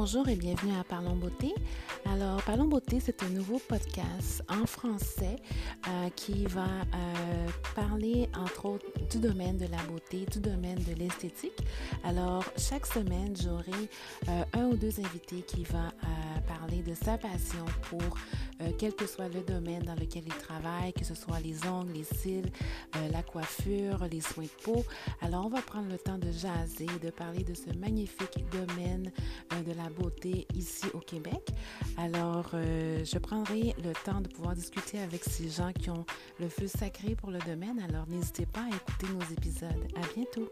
Bonjour et bienvenue à Parlons Beauté. Alors, Parlons Beauté, c'est un nouveau podcast en français euh, qui va euh, parler, entre autres, du domaine de la beauté, du domaine de l'esthétique. Alors, chaque semaine, j'aurai euh, un ou deux invités qui vont parler de sa passion pour quel que soit le domaine dans lequel il travaille, que ce soit les ongles, les cils, la coiffure, les soins de peau. Alors, on va prendre le temps de jaser, de parler de ce magnifique domaine de la beauté ici au Québec. Alors, euh, je prendrai le temps de pouvoir discuter avec ces gens qui ont le feu sacré pour le domaine. Alors, n'hésitez pas à écouter nos épisodes. À bientôt!